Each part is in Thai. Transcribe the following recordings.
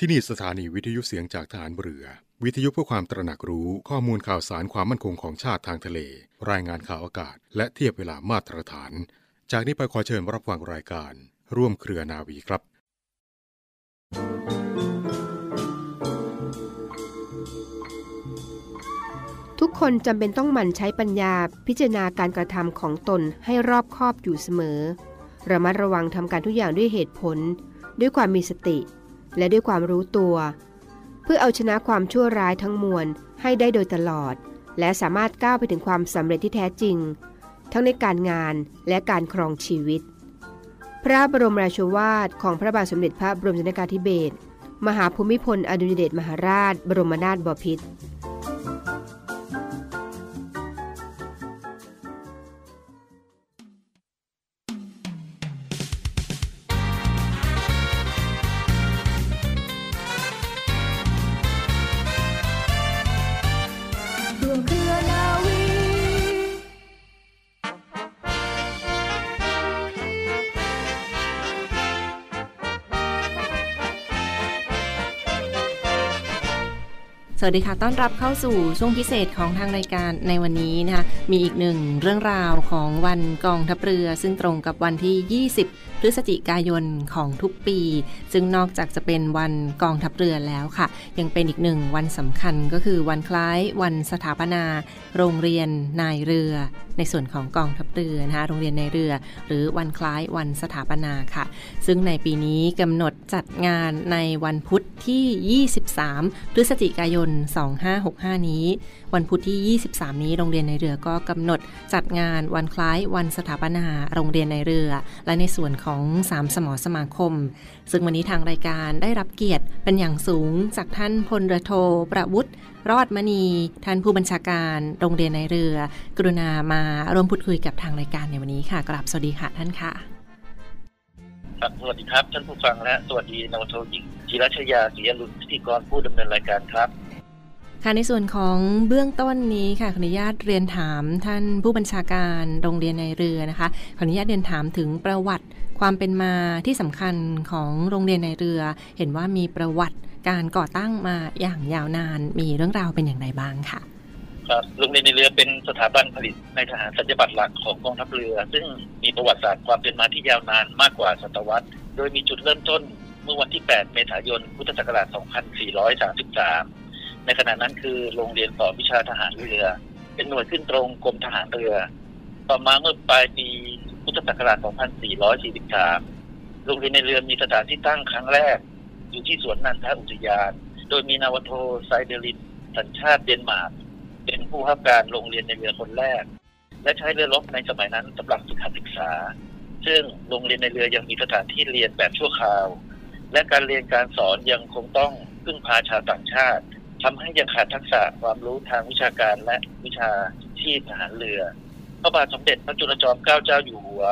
ที่นี่สถานีวิทยุเสียงจากฐานเรือ วิทยุเพื่อความตระหนักรู้ข้อมูลข่าวสารความมั่นคงของชาติทางทะเล รายงานข่าวอากาศ และเทียบเวลามาตรฐาน จากนี้ไปขอเชิญรับฟังรายการ ร่วมเครือนาวีครับ ทุกคนจำเป็นต้องหมั่นใช้ปัญญาพิจารณาการกระทำของตนให้รอบคอบอยู่เสมอ ระมัดระวังทำการทุกอย่างด้วยเหตุผล ด้วยความมีสติ และด้วยความรู้ตัว เพื่อเอาชนะความชั่วร้ายทั้งมวลให้ได้โดยตลอด และสามารถก้าวไปถึงความสำเร็จที่แท้จริง ทั้งในการงานและการครองชีวิต พระบรมราชวาทของพระบาทสมเด็จพระบรมชนกาธิเบศรมหาภูมิพลอดุลยเดชมหาราช บรมนาถบพิตร วัสดีค่ะ ต้อนรับเข้าสู่ช่วงพิเศษของทางรายการในวันนี้นะคะ มีอีกหนึ่งเรื่องราวของวันกองทัพเรือ ซึ่งตรงกับวันที่ 20 พฤศจิกายนของทุกปี ซึ่งนอกจากจะเป็นวันกองทัพเรือแล้วค่ะ ยังเป็นอีกหนึ่งวันสำคัญก็คือวันคล้ายวันสถาปนา โรงเรียนนายเรือ ในส่วนของกองทัพเรือนะคะ โรงเรียนนายเรือ หรือวันคล้ายวันสถาปนาค่ะ ซึ่งในปีนี้กำหนดจัดงานในวันพุธที่ 23 พฤศจิกายน2565 นี้ วันพุธที่ 23 นี้โรงเรียนในเรือก็กำหนดจัดงานวันคล้ายวันสถาปนาโรงเรียนในเรือ และในส่วนของสามสมอสมาคม ซึ่งวันนี้ทางรายการได้รับเกียรติเป็นอย่างสูงจากท่านพลเรือโทประวุฒิรอดมณี ท่านผู้บัญชาการโรงเรียนในเรือ กรุณามาร่วมพูดคุยกับทางรายการในวันนี้ค่ะกราบสวัสดีค่ะท่านค่ะครับสวัสดีครับ ท่านผู้ฟังและสวัสดีนวทโทหญิงจิรัชยาศรีอรุณพิธีกรผู้ดำเนินรายการครับ ค่ะในส่วนของเบื้องต้นนี้ค่ะขออนุญาตเรียนถามท่านผู้บัญชาการโรงเรียนในเรือนะคะขออนุญาตเรียนถามถึงประวัติความเป็นมาที่สำคัญของโรงเรียนในเรือ เห็นว่ามีประวัติการก่อตั้งมาอย่างยาวนานมีเรื่องราวเป็นอย่างไรบ้างค่ะครับโรงเรียนในเรือเป็นสถาบันผลิตในทหารสัญญบัตรหลักของกองทัพเรือ ซึ่งมีประวัติศาสตร์ความเป็นมาที่ยาวนานมากกว่าศตวรรษ โดยมีจุดเริ่มต้นเมื่อวันที่ 8 เมษายน พุทธศักราช 2433 ในขณะนั้นคือโรงเรียนสอนวิชาทหารเรือ เป็นหน่วยขึ้นตรงกรมทหารเรือ ต่อมาเมื่อปลายปีพุทธศักราช 2443 โรงเรียนในเรือมีสถานที่ตั้งครั้งแรก อยู่ที่สวนนันทอุทยาน โดยมีนาวโทไซเดลินสัญชาติเดนมาร์กเป็นผู้รับการโรงเรียนในเรือคนแรก และใช้เรือรบในสมัยนั้นสำหรับฝึกหัดศึกษา ซึ่งโรงเรียนในเรือยังมีสถานที่เรียนแบบชั่วคราว และการเรียนการสอนยังคงต้องพึ่งพาชาวต่างชาติ ทำให้ยังขาดทักษะความรู้ทางวิชาการและวิชาชีพทหารเรือ พระบาทสมเด็จพระจุลจอมเกล้าเจ้าอยู่หัว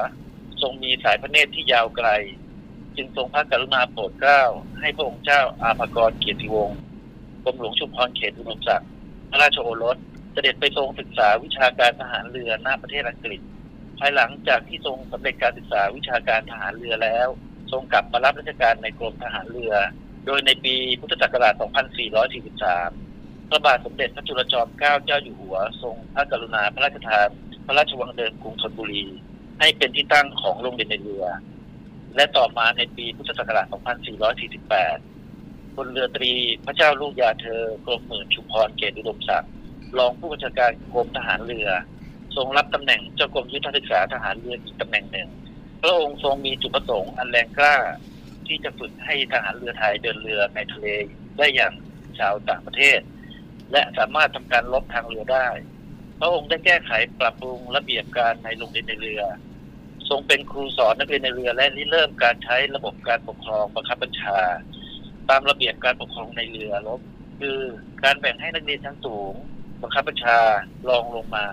ทรงมีสายพระเนตรที่ยาวไกล จึงทรงพระกรุณาโปรดเกล้า ให้พระองค์เจ้าอาภากรเกียรติวงศ์กรมหลวงชุมพรเขตอุดมศักดิ์พระราชโอรสเสด็จไปทรงศึกษาวิชาการทหารเรือหน้าประเทศอังกฤษ ภายหลังจากที่ทรงสำเร็จการศึกษาวิชาการทหารเรือแล้ว ทรงกลับมารับราชการในกรมทหารเรือ โดยในปีพุทธศักราช 2443 พระบาทสมเด็จพระจุลจอมเกล้าเจ้าอยู่หัว ทรงพระกรุณาพระราชทาน พระราชวังเดิมกรุงธนบุรี ให้เป็นที่ตั้งของโรงเรียนในเรือ และต่อมาในปีพุทธศักราช 2448พลเรือตรีพระเจ้าลูกยาเธอกรมหมื่นชุมพรเขตอุดมศักดิ์รองผู้บัญชาการกรมทหารเรือ ทรงรับตำแหน่งเจ้ากรมยุทธศึกษาทหารเรืออีกตำแหน่งหนึ่ง พระองค์ทรงมีจุดประสงค์อันแรงกล้า ที่จะฝึกให้ทหารเรือไทยเดินเรือในทะเลได้อย่างชาวต่างประเทศ และสามารถทำการลบทางเรือได้ พระองค์ได้แก้ไขปรับปรุงระเบียบการในโรงเรียนในเรือ ทรงเป็นครูสอนนักเรียนในเรือและริเริ่มการใช้ระบบการปกครองบังคับบัญชา ตามระเบียบการปกครองในเรือรบคือการแบ่งให้นักเรียนชั้นสูงบังคับบัญชารองลงมา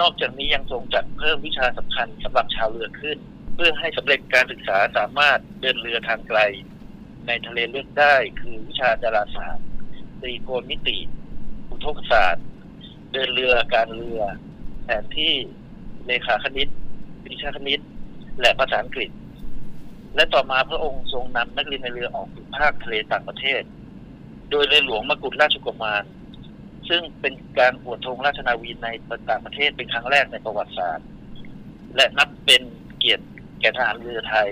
นอกจากนี้ยังทรงจัดเพิ่มวิชาสำคัญสำหรับชาวเรือขึ้น เพื่อให้สำเร็จการศึกษาสามารถเดินเรือทางไกล ในทะเลเลือกได้คือวิชาดาราศาสตร์ตรีโกณมิติอุทกศาสตร์ เดินเรือการเรือแผนที่เลขาคณิต วิชาคณิต และภาษาอังกฤษ และต่อมาพระองค์ทรงนำนักเรียนในเรือออกสู่ภาคทะเลต่างประเทศ โดยเรือหลวงมกุฎราชกุมาร ซึ่งเป็นการอวดธงราชนาวีในต่างประเทศเป็นครั้งแรกในประวัติศาสตร์ และนับเป็นเกียรติ ก่ทหารเรือไทย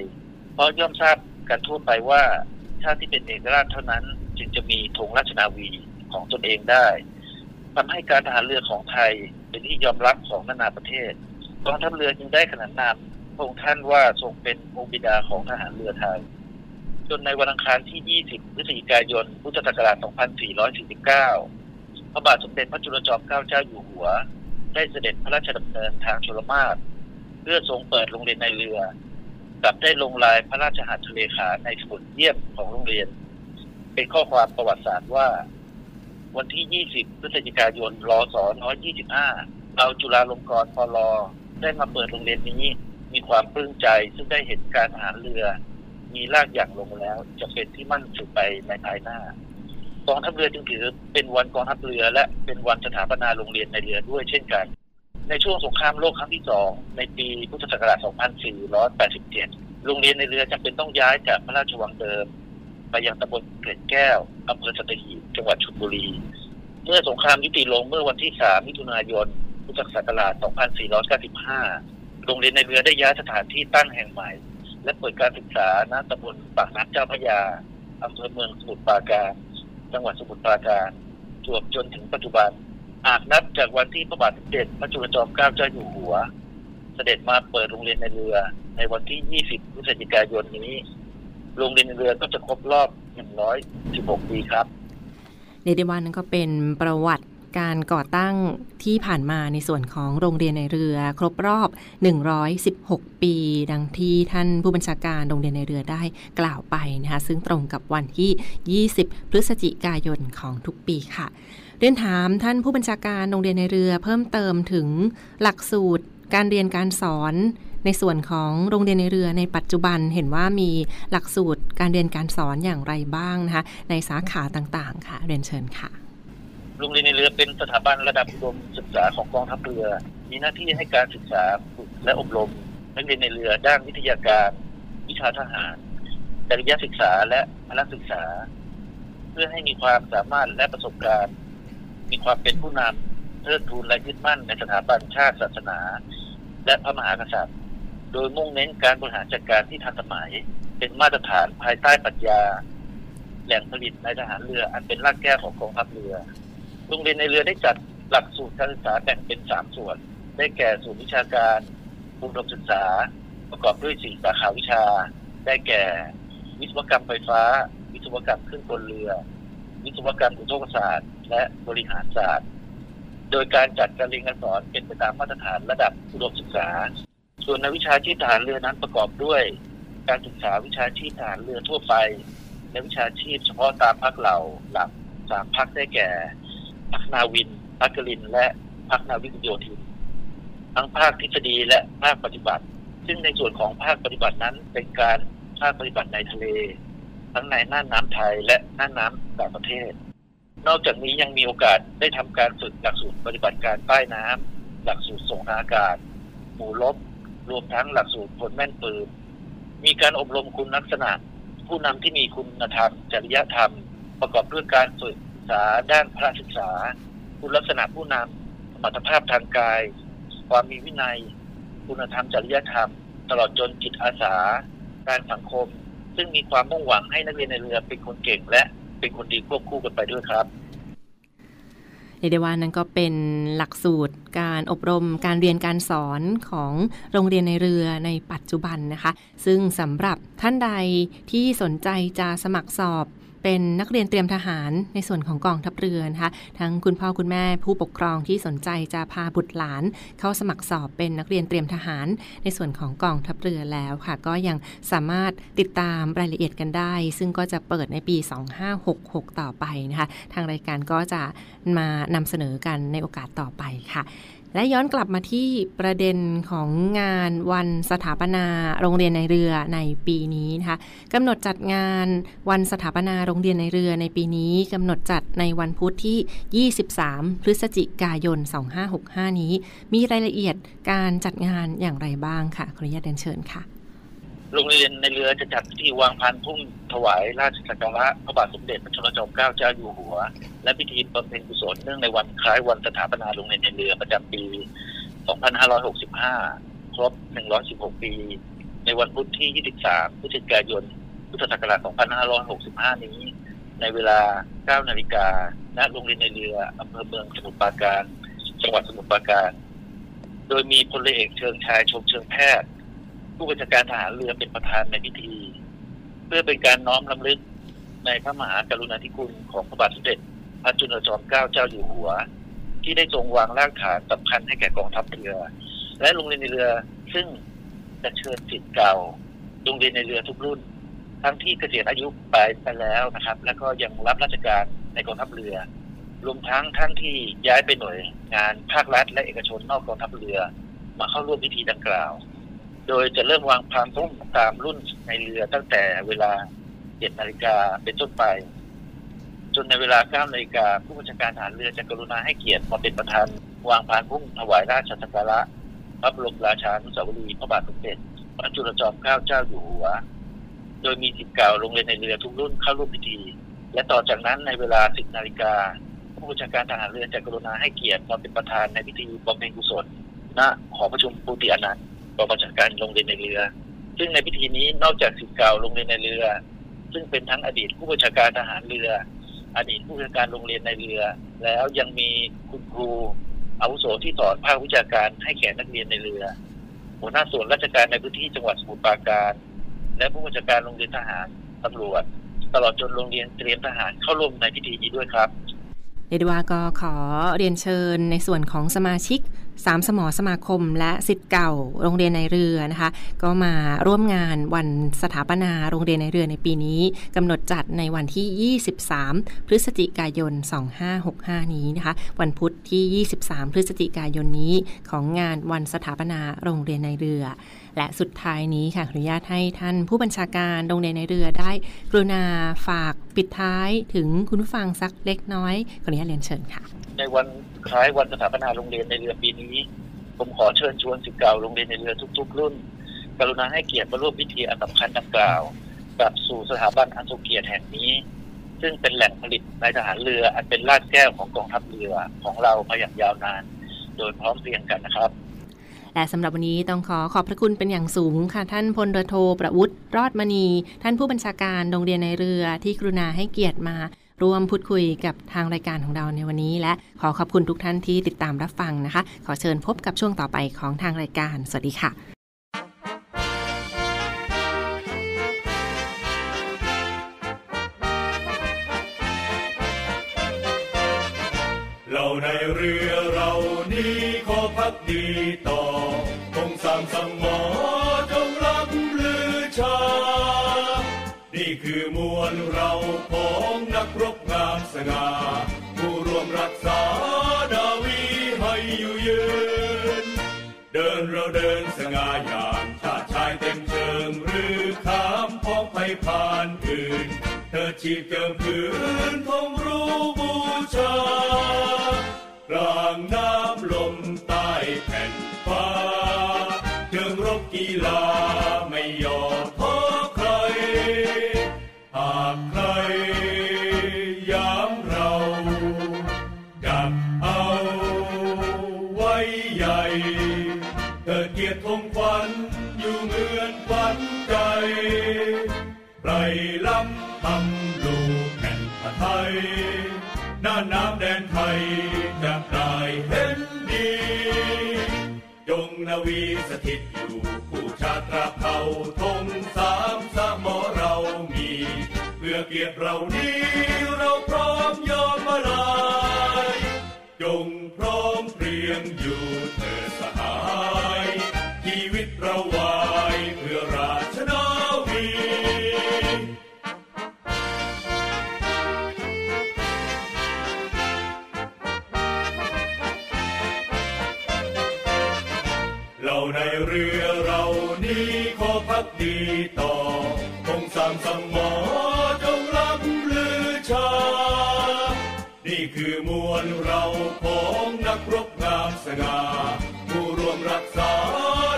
เพราะย่อมทราบกันทั่วไปว่าชาติที่เป็นเอกราชเท่านั้น จึงจะมีธงราชนาวีของตนเองได้ทำให้การทหารเรือของไทยเป็นที่ยอมรับของนานาประเทศกองทัพเรือจึงได้ขนานนามพระองค์ท่านว่าทรงเป็นองค์บิดาของทหารเรือไทย จนในวันอังคารที่ 20 พฤศจิกายน พุทธศักราช 2449 พระบาทสมเด็จพระจุลจอมเกล้าเจ้าอยู่หัว ได้เสด็จพระราชดำเนินทางชลมาร เพื่อทรงเปิดโรงเรียนในเรือกับได้ลงลายพระราชหัตถเลขาในสมุดเยี่ยมของโรงเรียน เป็นข้อความประวัติศาสตร์ว่า วันที่ 20 พฤศจิกายนรศ125เราจุฬาลงกรณ์ปลได้มาเปิดโรงเรียนนี้ มีความปลื้มใจซึ่งได้เห็นการหารเรือ มีรากอย่างลงแล้ว จะเป็นที่มั่นสืบไปในภายหน้ากองทัพเรือจึงถือเป็นวันกองทัพเรือ และเป็นวันสถาปนาโรงเรียนในเรือด้วยเช่นกัน ในช่วงสงครามโลกครั้งที่สองในปีพุทธศักราช 2487 โรงเรียนในเรือจำเป็นต้องย้ายจากพระราชวังเดิม ไปยังตำบลเกล็ดแก้วอำเภอสัตหีบจังหวัดชลบุรี เมื่อสงครามยุติลงเมื่อวันที่ 3 มิถุนายน พุทธศักราช 2495 โรงเรียนในเรือได้ย้ายสถานที่ตั้งแห่งใหม่ และเปิดการศึกษาณตำบลปากน้ำเจ้าพระยาอำเภอเมืองสมุทรปราการ จังหวัดสมุทรปราการจวบจนถึงปัจจุบัน หากนับจากวันที่พระบาทสมเด็จพระจุลจอมเกล้าเจ้าอยู่หัว เสด็จมาเปิดโรงเรียนในเรือ ในวันที่ 20 พฤศจิกายนนี้ โรงเรียนในเรือก็จะครบรอบ 116 ปีครับเรียกได้ว่านั่นก็เป็นประวัติ การก่อตั้งที่ผ่านมาในส่วนของโรงเรียนในเรือ ครบรอบ 116 ปี ดังที่ท่านผู้บัญชาการโรงเรียนในเรือได้กล่าวไปนะคะซึ่งตรงกับวันที่ 20 พฤศจิกายนของทุกปีค่ะ เรียนถามท่านผู้บัญชาการโรงเรียนในเรือ เพิ่มเติมถึงหลักสูตรการเรียนการสอนในส่วนของโรงเรียนในเรือในปัจจุบันเห็นว่ามีหลักสูตรการเรียนการสอนอย่างไรบ้างนะคะในสาขาต่างๆ ค่ะ เรียนเชิญค่ะ โรงเรียนในเรือเป็นสถาบันระดับอุดมศึกษาของกองทัพเรือ มีหน้าที่ให้การศึกษาฝึกและอบรม นักเรียนในเรือด้านวิทยาการ วิชาทหาร จริยศึกษาและพละศึกษา เพื่อให้มีความสามารถและประสบการณ์ มีความเป็นผู้นำเทิดทูนและยึดมั่นในสถาบันชาติศาสนา และพระมหากษัตริย์ โดยมุ่งเน้นการบริหารจัดการที่ทันสมัย เป็นมาตรฐานภายใต้ปรัชญาแหล่งผลิตในทหารเรืออันเป็นรากแก้วของกองทัพเรือ โรงเรียนในเรือได้จัดหลักสูตรการศึกษาแบ่งเป็นสามส่วน ได้แก่ส่วนวิชาการอุดมศึกษา ประกอบด้วยสี่สาขาวิชา ได้แก่ วิศวกรรมไฟฟ้า วิศวกรรมเครื่องกลเรือ วิศวกรรมอุทกศาสตร์ และบริหารศาสตร์ โดยการจัดการเรียนการสอนเป็นไปตามมาตรฐานระดับอุดมศึกษา ส่วนในวิชาชีพทหารเรือนั้นประกอบด้วย การศึกษาวิชาชีพทหารเรือทั่วไป และวิชาชีพเฉพาะตามภาคเหล่าหลักสามภาคได้แก่ ภาคนาวินภาคกลิน และภาคนาวิกโยธิน ทั้งภาคทฤษฎีและภาคปฏิบัติ ซึ่งในส่วนของภาคปฏิบัตินั้นเป็นการภาคปฏิบัติในทะเล ทั้งในน่านน้ำไทยและน่านน้ำต่างประเทศ นอกจากนี้ยังมีโอกาสได้ทำการฝึกหลักสูตรปฏิบัติการใต้น้ำหลักสูตรส่งอากาศ หมู่ลบ รวมทั้งหลักสูตรพลแม่นปืนมีการอบรมคุณลักษณะ ผู้นำที่มีคุณธรรม จริยธรรม ประกอบด้วยการฝึก ษาด้านพระศึกษา คุณลักษณะผู้นำสมรรถภาพทางกาย ความมีวินัย คุณธรรมจริยธรรม ตลอดจนจิตอาสา การสังคม ซึ่งมีความมุ่งหวังให้นักเรียนในเรือเป็นคนเก่งและเป็นคนดีควบคู่กันไปด้วยครับเรียกได้ว่านั่นก็เป็นหลักสูตรการอบรมการเรียนการสอนของโรงเรียนในเรือในปัจจุบันนะคะ ซึ่งสำหรับท่านใดที่สนใจจะสมัครสอบ เป็นนักเรียนเตรียมทหารในส่วนของกองทัพเรือนะคะทั้งคุณพ่อคุณแม่ผู้ปกครองที่สนใจจะพาบุตรหลาน เข้าสมัครสอบเป็นนักเรียนเตรียมทหาร ในส่วนของกองทัพเรือแล้วค่ะ ก็ยังสามารถติดตามรายละเอียดกันได้ ซึ่งก็จะเปิดในปี 2566 ต่อไปนะคะทางรายการก็จะมานำเสนอกันในโอกาสต่อไปค่ะ และย้อนกลับมาที่ประเด็นของงานวันสถาปนาโรงเรียนในเรือในปีนี้นะคะกำหนดจัดงานวันสถาปนาโรงเรียนในเรือในปีนี้กำหนดจัดในวันพุธที่ 23 พฤศจิกายน 2565 นี้ มีรายละเอียดการจัดงานอย่างไรบ้างค่ะขออนุญาตเรียนเชิญค่ะโรงเรียนในเรือจะจัดพิธีวางพานพุ่มถวายราชสักการะพระบาทสมเด็จพระชนมจอมเกล้าเจ้าอยู่หัว และพิธีบำเพ็ญกุศลเนื่องในวันคล้ายวันสถาปนาโรงเรียนในเรือประจำปี 2565 ครบ 116 ปี ในวันพุธที่ 23 พฤศจิกายน พุทธศักราช 2565 นี้ ในเวลา 9 นาฬิกา ณ โรงเรียนในเรืออำเภอเมืองสมุทรปราการ จังหวัดสมุทรปราการ โดยมีพลเอเอกเชิงชายชมเชิงแพทย์ ผู้บัญชาการทหารเรือเป็นประธานในพิธี เพื่อเป็นการน้อมรำลึกในพระมหากรุณาธิคุณของพระบาทสมเด็จ พระจุลจอมเกล้าเจ้าอยู่หัว ที่ได้ทรงวางรากฐานสำคัญให้แก่กองทัพเรือ และโรงเรียนในเรือซึ่งจะเชิญสิทธิ์เก่าโรงเรียนในเรือทุกรุ่น ทั้งที่เกษียณอายุไปไปแล้วนะครับ แล้วก็ยังรับราชการในกองทัพเรือ รวมทั้งท่านที่ย้ายไปหน่วยงานภาครัฐ และเอกชนนอกกองทัพเรือ มาเข้าร่วมพิธีดังกล่าว โดยจะเริ่มวางพานพุ่มตามรุ่นในเรือตั้งแต่เวลา7นาฬิกาเป็นต้นไป จนในเวลา9นาฬิกาผู้บัญชาการทหารเรือจะกรุณาให้เกียรติมาเป็นประธานวางพานพุ่มถวายราชสักการะพระบรมราชานุสาวรีย์พระบาทสมเด็จพระจุลจอมเกล้าเจ้าอยู่หัว โดยมีสิทธิ์เก่าโรงเรียนในเรือทุกรุ่นเข้าร่วมพิธี และต่อจากนั้นในเวลา 10นาฬิกาผู้บัญชาการทหารเรือจะกรุณาให้เกียรติมาเป็นประธานในพิธีบำเพ็ญกุศลณหอประชุมปูติอนันต์กองบัญชาการโรงเรียนในเรือ ซึ่งในพิธีนี้นอกจากสิทธิ์เก่าโรงเรียนในเรือ ซึ่งเป็นทั้งอดีตผู้บัญชาการทหารเรือ อดีตผู้จัดการโรงเรียนในเรือ แล้วยังมีคุณครูอาวุโสที่สอนภาควิชาการให้แก่นักเรียนในเรือ หัวหน้าส่วนราชการในพื้นที่จังหวัดสมุทรปราการ และผู้บัญชาการโรงเรียนทหารตำรวจ ตลอดจนโรงเรียนเตรียมทหารเข้าร่วมในพิธีนี้ด้วยครับเดดวาก็ขอเรียนเชิญในส่วนของสมาชิก สามสมอสมาคมและสิทธิ์เก่าโรงเรียนในเรือนะคะ ก็มาร่วมงานวันสถาปนาโรงเรียนในเรือในปีนี้กำหนดจัดในวันที่ 23 พฤศจิกายน 2565 นี้นะคะ วันพุธที่ 23 พฤศจิกายนนี้ของงานวันสถาปนาโรงเรียนในเรือ และสุดท้ายนี้ค่ะขออนุญาตให้ท่านผู้บัญชาการโรงเรียนในเรือได้ กรุณาฝากปิดท้ายถึงคุณผู้ฟังสักเล็กน้อยขออนุญาตเรียนเชิญค่ะ ในวันคล้ายวันสถาปนาโรงเรียนในเรือปีนี้ผมขอเชิญชวนสิทธิ์เก่าโรงเรียนในเรือทุก ๆ รุ่น กรุณาให้เกียรติมาร่วมพิธีอันสำคัญดังกล่าวกลับสู่สถาบันอันทรงเกียรติแห่งนี้ ซึ่งเป็นแหล่งผลิตนายทหารเรืออันเป็นรากแก้วของกองทัพเรือของเรามาอย่างยาวนาน โดยพร้อมเพรียงกันนะครับ และสำหรับวันนี้ต้องขอขอบพระคุณเป็นอย่างสูงค่ะท่านพลเรือโทประวุฒิรอดมณี ท่านผู้บัญชาการโรงเรียนในเรือที่กรุณาให้เกียรติมาร่วมพูดคุยกับทางรายการของเราในวันนี้ และขอขอบคุณทุกท่านที่ติดตามรับฟังนะคะ ขอเชิญพบกับช่วงต่อไปของทางรายการ สวัสดีค่ะ กดีต่อคงสามสังหมอจงรับลือชา นี่คือมวลเราของนักรบงามสง่าผู้รวมรักษาดาวีให้อยู่ยืน เดินเราเดินสง่าอย่างชาติชายเต็มเชิงหรือขามพ้องไปผ่านอื่น เธอชีพเจิมผืนทงรู้บูชา กลางน้ำลมใต้แผ่นฟ้าเชิงรบกีฬาไม่ยอมท้อใคร หากใครยามเราจับเอาไว้ใหญ่เกิดเกียรติธงควันอยู่เหมือนขวัญใจไรล้ำทำลูกแผ่นผ้าไทย หน้าน้ำแดนไทย วีสถิตอยู่คู่ชาติตราบเขาธงสามสามอเรามี เพื่อเกียรติเรานี้ เรานี้ขอพักดีต่อคงสามสมอจงรับลือชา นี่คือมวลเราของนักรบงามสง่าผู้รวมรักษา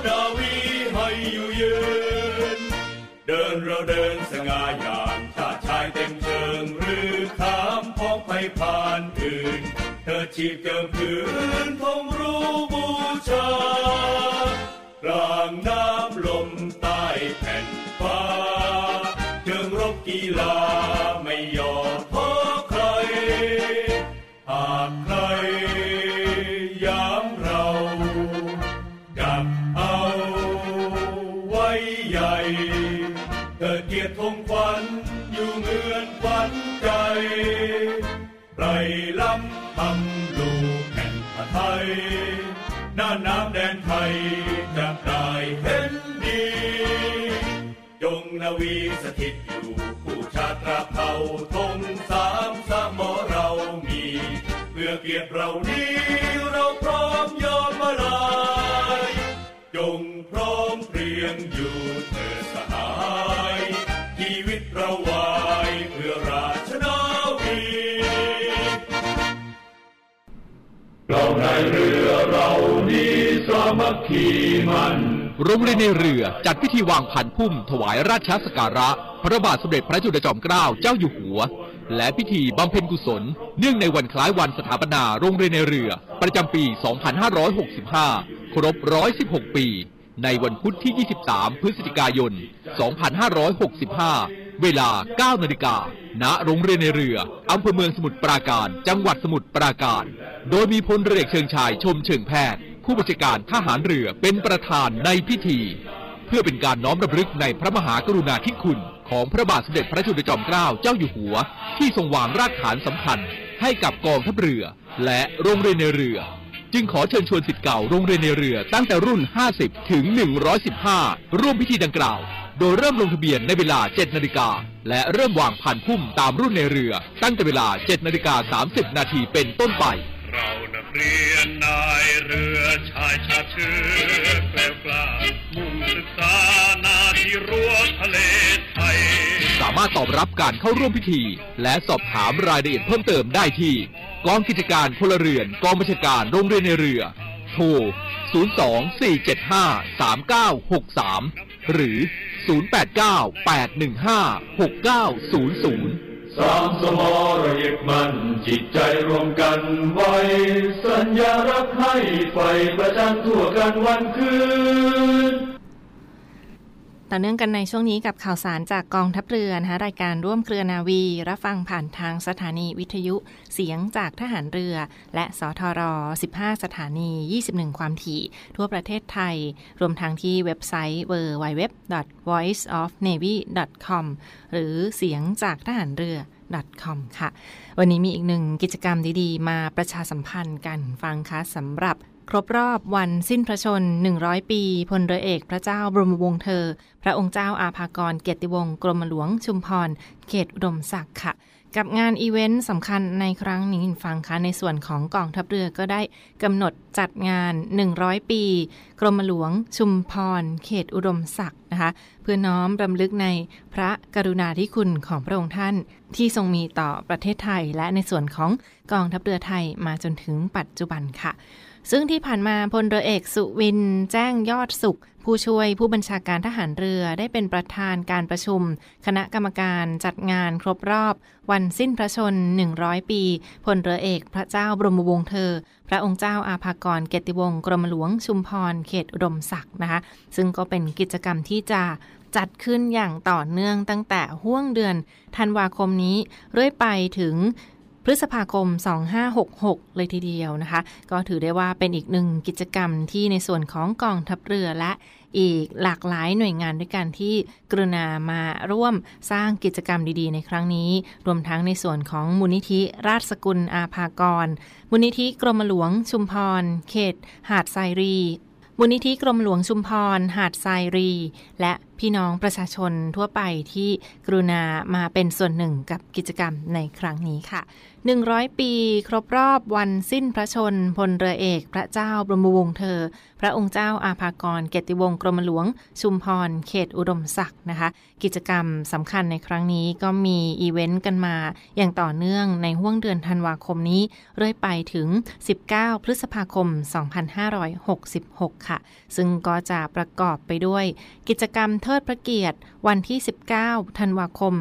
ดาวีให้อยู่ยืน เดินเราเดินสง่าอย่างชาชายเต็มเชิงหรือขามพ้องไปผ่านอื่น เธอชีพเกิมผืนทงรู้บูชา กลางน้ำลมใต้แผ่นฟ้าเชิงรบกีฬาไม่ยอมท้อใคร หากใครย้ำเราจับเอาไว้ใหญ่ เกิดเกียรติธงควันอยู่เหมือนขวัญใจไรล้ำทำลูกแผ่นไทยหน้าน้ำแดนไทย จะได้เห็นดีจงนาวีสถิตอยู่ผู้ชาติราบเท่าธงสามสามอเรามี เพื่อเกียรติเรานี้เราพร้อมยอมมาลายจงพร้อมเพรียงอยู่เถิดสหาย ชีวิตเราวายเพื่อราชนาวีเราในเรือ มัคคีมันโรงเรียนในเรือจัดพิธีวางพันพุ่ม ถวายราชสการะ พระบาทสมเด็จพระจุลจอมเกล้าเจ้าอยู่หัว และพิธีบำเพ็ญกุศล เนื่องในวันคล้ายวันสถาปนาโรงเรียนในเรือ ประจำปี 2565 ครบ 116 ปี ในวันพุธที่ 23 พฤศจิกายน 2565 เวลา 9 นาฬิกา ณ โรงเรียนในเรือ อำเภอเมืองสมุทรปราการ จังหวัดสมุทรปราการ โดยมีพลเรือเอกเชิงชายชมเชิงแพทย์ ผู้บัญชาการทหารเรือเป็นประธานในพิธี เพื่อเป็นการน้อมรำลึกในพระมหากรุณาธิคุณของพระบาทสมเด็จพระจุลจอมเกล้าเจ้าอยู่หัว ที่ทรงวางรากฐานสำคัญให้กับกองทัพเรือ และโรงเรียนในเรือ จึงขอเชิญชวนสิทธิ์เก่าโรงเรียนในเรือตั้งแต่รุ่น 50 ถึง 115 ร่วมพิธีดังกล่าว โดยเริ่มลงทะเบียนในเวลา 7 นาฬิกา และเริ่มวางผ่านพุ่มตามรุ่นในเรือ ตั้งแต่เวลา 7 นาฬิกา 30 นาทีเป็นต้นไปเรา เรียนนายเรือชายชาเชื้อกล้วกล้ามุ่งศึกษานาที่รั้วทะเลไทย สามารถตอบรับการเข้าร่วมพิธี และสอบถามรายละเอียดเพิ่มเติมได้ที่ กองกิจการพลเรือน กองบัญชาการโรงเรียนในเรือ โทร 024753963 หรือ 089-815-6900 สามสมอระยึดมันจิตใจรวมกันไว้ สัญญารักให้ไฟประจันทั่วกันวันคืน ต่อเนื่องกันในช่วงนี้กับข่าวสารจากกองทัพเรือนะคะรายการร่วมเครือนาวี รับฟังผ่านทางสถานีวิทยุเสียงจากทหารเรือ และสทร 15 สถานี 21 ความถี่ ทั่วประเทศไทย รวมทางที่เว็บไซต์ www.voiceofnavy.com หรือเสียงจากทหารเรือ .com ค่ะ วันนี้มีอีกหนึ่งกิจกรรมดีๆ มาประชาสัมพันธ์กันฟังคะสำหรับ ครบรอบวันสิ้นพระชน 100 ปีพลเรือเอกพระเจ้าบรมวงศ์เธอ พระองค์เจ้าอาภากรเกียรติวงศ์กรมหลวงชุมพร เขตอุดมศักดิ์ค่ะ กับงานอีเวนต์สำคัญในครั้งนี้ฟังคะในส่วนของกองทัพเรือก็ได้กำหนดจัดงาน 100 ปี กรมหลวง ชุมพร เขตอุดมศักดิ์นะคะ เพื่อน้อมรำลึกในพระกรุณาธิคุณของพระองค์ท่าน ที่ทรงมีต่อประเทศไทย และในส่วนของกองทัพเรือไทยมาจนถึงปัจจุบันค่ะ ซึ่งที่ผ่านมาพลเรือเอกสุวิน แจ้งยอดสุข ผู้ช่วยผู้บัญชาการทหารเรือได้เป็นประธานการประชุม คณะกรรมการจัดงานครบรอบ วันสิ้นพระชน 100 ปีพลเรือเอกพระเจ้าบรมวงศ์เธอ พระองค์เจ้าอาภากรเกติวงศ์กรมหลวงชุมพรเขตอุดมศักดิ์นะคะ ซึ่งก็เป็นกิจกรรมที่จะจัดขึ้นอย่างต่อเนื่องตั้งแต่ห่วงเดือนธันวาคมนี้เรื่อยไปถึง พฤษภาคม 2566 เลยทีเดียวนะคะ ก็ถือได้ว่าเป็นอีกหนึ่งกิจกรรมที่ในส่วนของกองทัพเรือและอีกหลากหลายหน่วยงานด้วยกันที่กรุณามาร่วมสร้างกิจกรรมดีๆ ในครั้งนี้ รวมทั้งในส่วนของมูลนิธิราชสกุลอาภากร มูลนิธิกรมหลวงชุมพร เขต หาดไซรี มูลนิธิกรมหลวงชุมพร หาดทรายรี และพี่น้องประชาชนทั่วไปที่กรุณามาเป็นส่วนหนึ่งกับกิจกรรมในครั้งนี้ค่ะ 100 ปีครบรอบวันสิ้นพระชนพลเรือเอก พระเจ้าบรมวงศ์เธอ พระองค์เจ้าอาภากร เกติวงศ์กรมหลวง ชุมพร เขตอุดมศักดิ์นะคะ กิจกรรมสำคัญในครั้งนี้ก็มีอีเวนต์กันมา อย่างต่อเนื่องในห่วงเดือนธันวาคมนี้ เรื่อยไปถึง 19 พฤษภาคม 2566 ค่ะ ซึ่งก็จะประกอบไปด้วย กิจกรรมเทิดพระเกียรติ วันที่ 19 ธันวาคม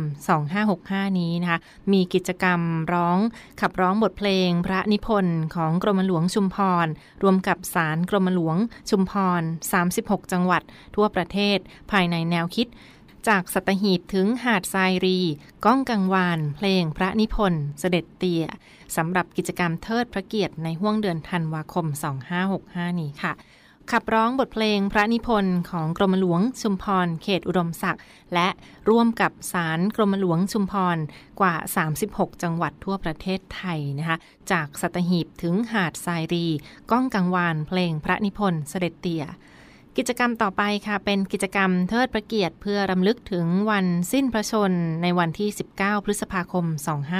2565 นี้นะคะ มีกิจกรรมร้องขับร้องบทเพลงพระนิพนธ์ของกรมหลวงชุมพร รวมกับสารกรมหลวงชุมพร 36 จังหวัด ทั่วประเทศภายในแนวคิดจากสัตหีบถึงหาดทรายรี ก้องกังวาน เพลงพระนิพนธ์เสด็จเตี่ยสำหรับกิจกรรมเทิดพระเกียรติในห้วงเดือนธันวาคม 2565 นี้ค่ะ ขับร้องบทเพลงพระนิพนธ์ของกรมหลวงชุมพร เขตอุดมศักดิ์และร่วมกับสารกรมหลวงชุมพรกว่า 36 จังหวัดทั่วประเทศไทยนะคะจากสัตหีบถึงหาดทรายรี ก้องกังวานเพลงพระนิพนธ์เสด็จเตี่ย กิจกรรมต่อไปค่ะ เป็นกิจกรรมเทิดพระเกียรติเพื่อรำลึกถึงวันสิ้นพระชน ในวันที่ 19 พฤษภาคม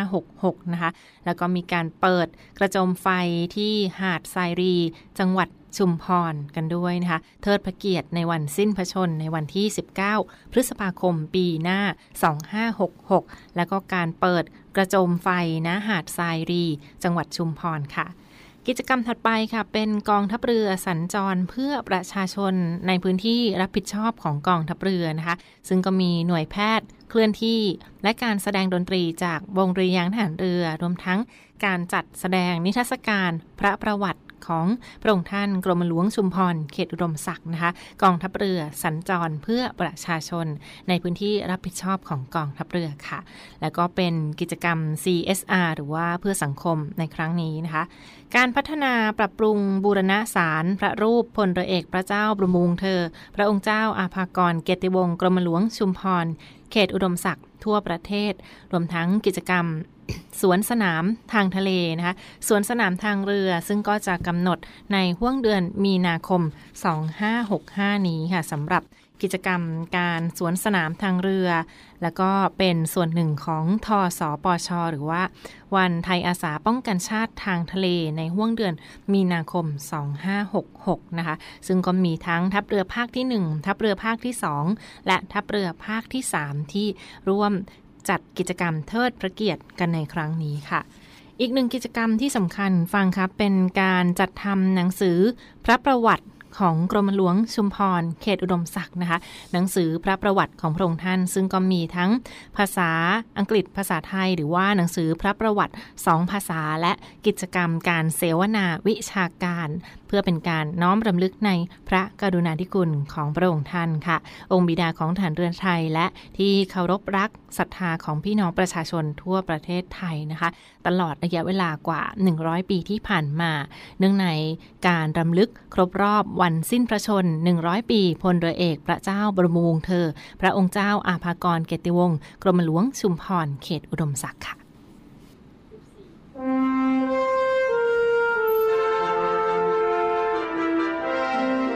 2566 นะคะ แล้วก็มีการเปิดกระโจมไฟที่หาดทรายรี จังหวัดชุมพรกันด้วยนะคะ เทิดพระเกียรติในวันสิ้นพระชน ในวันที่ 19 พฤษภาคมปีหน้า 2566 แล้วก็การเปิดกระโจมไฟนะหาดทรายรี จังหวัดชุมพรค่ะ กิจกรรมถัดไปค่ะ เป็นกองทัพเรือสัญจรเพื่อประชาชนในพื้นที่รับผิดชอบของกองทัพเรือนะคะ ซึ่งก็มีหน่วยแพทย์เคลื่อนที่ และการแสดงดนตรีจากวงเริยางทหารเรือ รวมทั้งการจัดแสดงนิทรรศการพระประวัติ ของพระองค์ท่านกรมหลวงชุมพรเขตอุดมศักดิ์นะคะ กองทัพเรือสัญจรเพื่อประชาชน ในพื้นที่รับผิดชอบของกองทัพเรือค่ะ แล้วก็เป็นกิจกรรม CSR หรือว่าเพื่อสังคมในครั้งนี้นะคะ การพัฒนาปรับปรุงบูรณะสารพระรูปพลเรือเอกพระเจ้าบรมวงศ์เธอ พระองค์เจ้าอาภากรเกติวงศ์กรมหลวงชุมพรเขตอุดมศักดิ์ทั่วประเทศ รวมทั้งกิจกรรม สวนสนามทางทะเลนะคะสวนสนามทางเรือซึ่งก็จะกำหนดในห่วงเดือนมีนาคม 2565 นี้ค่ะสำหรับกิจกรรมการสวนสนามทางเรือ แล้วก็เป็นส่วนหนึ่งของทอสอปอชอหรือว่า วันไทยอาสาป้องกันชาติทางทะเลในห่วงเดือนมีนาคม 2566 นะคะ ซึ่งก็มีทั้งทัพเรือภาคที่ 1 ทัพเรือภาคที่ 2 และทัพเรือภาคที่ 3 ที่ร่วม จัดกิจกรรมเทิดพระเกียรติกันในครั้งนี้ค่ะ อีกหนึ่งกิจกรรมที่สำคัญฟังครับเป็นการจัดทำหนังสือพระประวัติของกรมหลวงชุมพร เขตอุดมศักดิ์นะคะ หนังสือพระประวัติของพระองค์ท่าน ซึ่งก็มีทั้งภาษาอังกฤษภาษาไทย หรือว่าหนังสือพระประวัติสองภาษาและกิจกรรมการเสวนาวิชาการ พื่อเป็นการน้อมรำลึกในพระกรุณาธิคุณของพระองค์ท่านค่ะ องค์บิดาของฐานเรือนไทย และที่เคารพรักศรัทธาของพี่น้องประชาชนทั่วประเทศไทยนะคะ ตลอดระยะเวลากว่า 100 ปีที่ผ่านมา เนื่องในการรำลึกครบรอบวันสิ้นพระชน 100 ปีพลเรือเอกพระเจ้าบรมวงศ์เธอ พระองค์เจ้าอาภากรเกติวงศ์กรมหลวงชุมพรเขตอุดมศักดิ์ค่ะ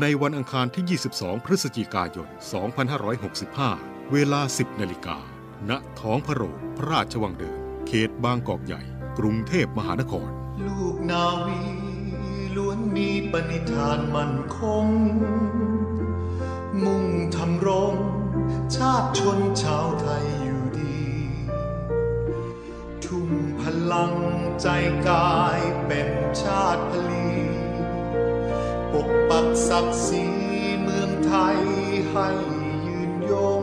ในวันอังคารที่ 22 พฤศจิกายน 2565 เวลา 10 นาฬิกา ณ ท้องพระโรงพระราชวังเดิม เขตบางกอกใหญ่ กรุงเทพมหานคร ลูกนาวีล้วนมีปณิธานมั่นคง มุ่งทำรง ชาติชนชาวไทยอยู่ดี ทุ่มพลังใจกายเป็นชาติพลีป กปักศักดิ์ศรีเมืองไทยให้ยืนยง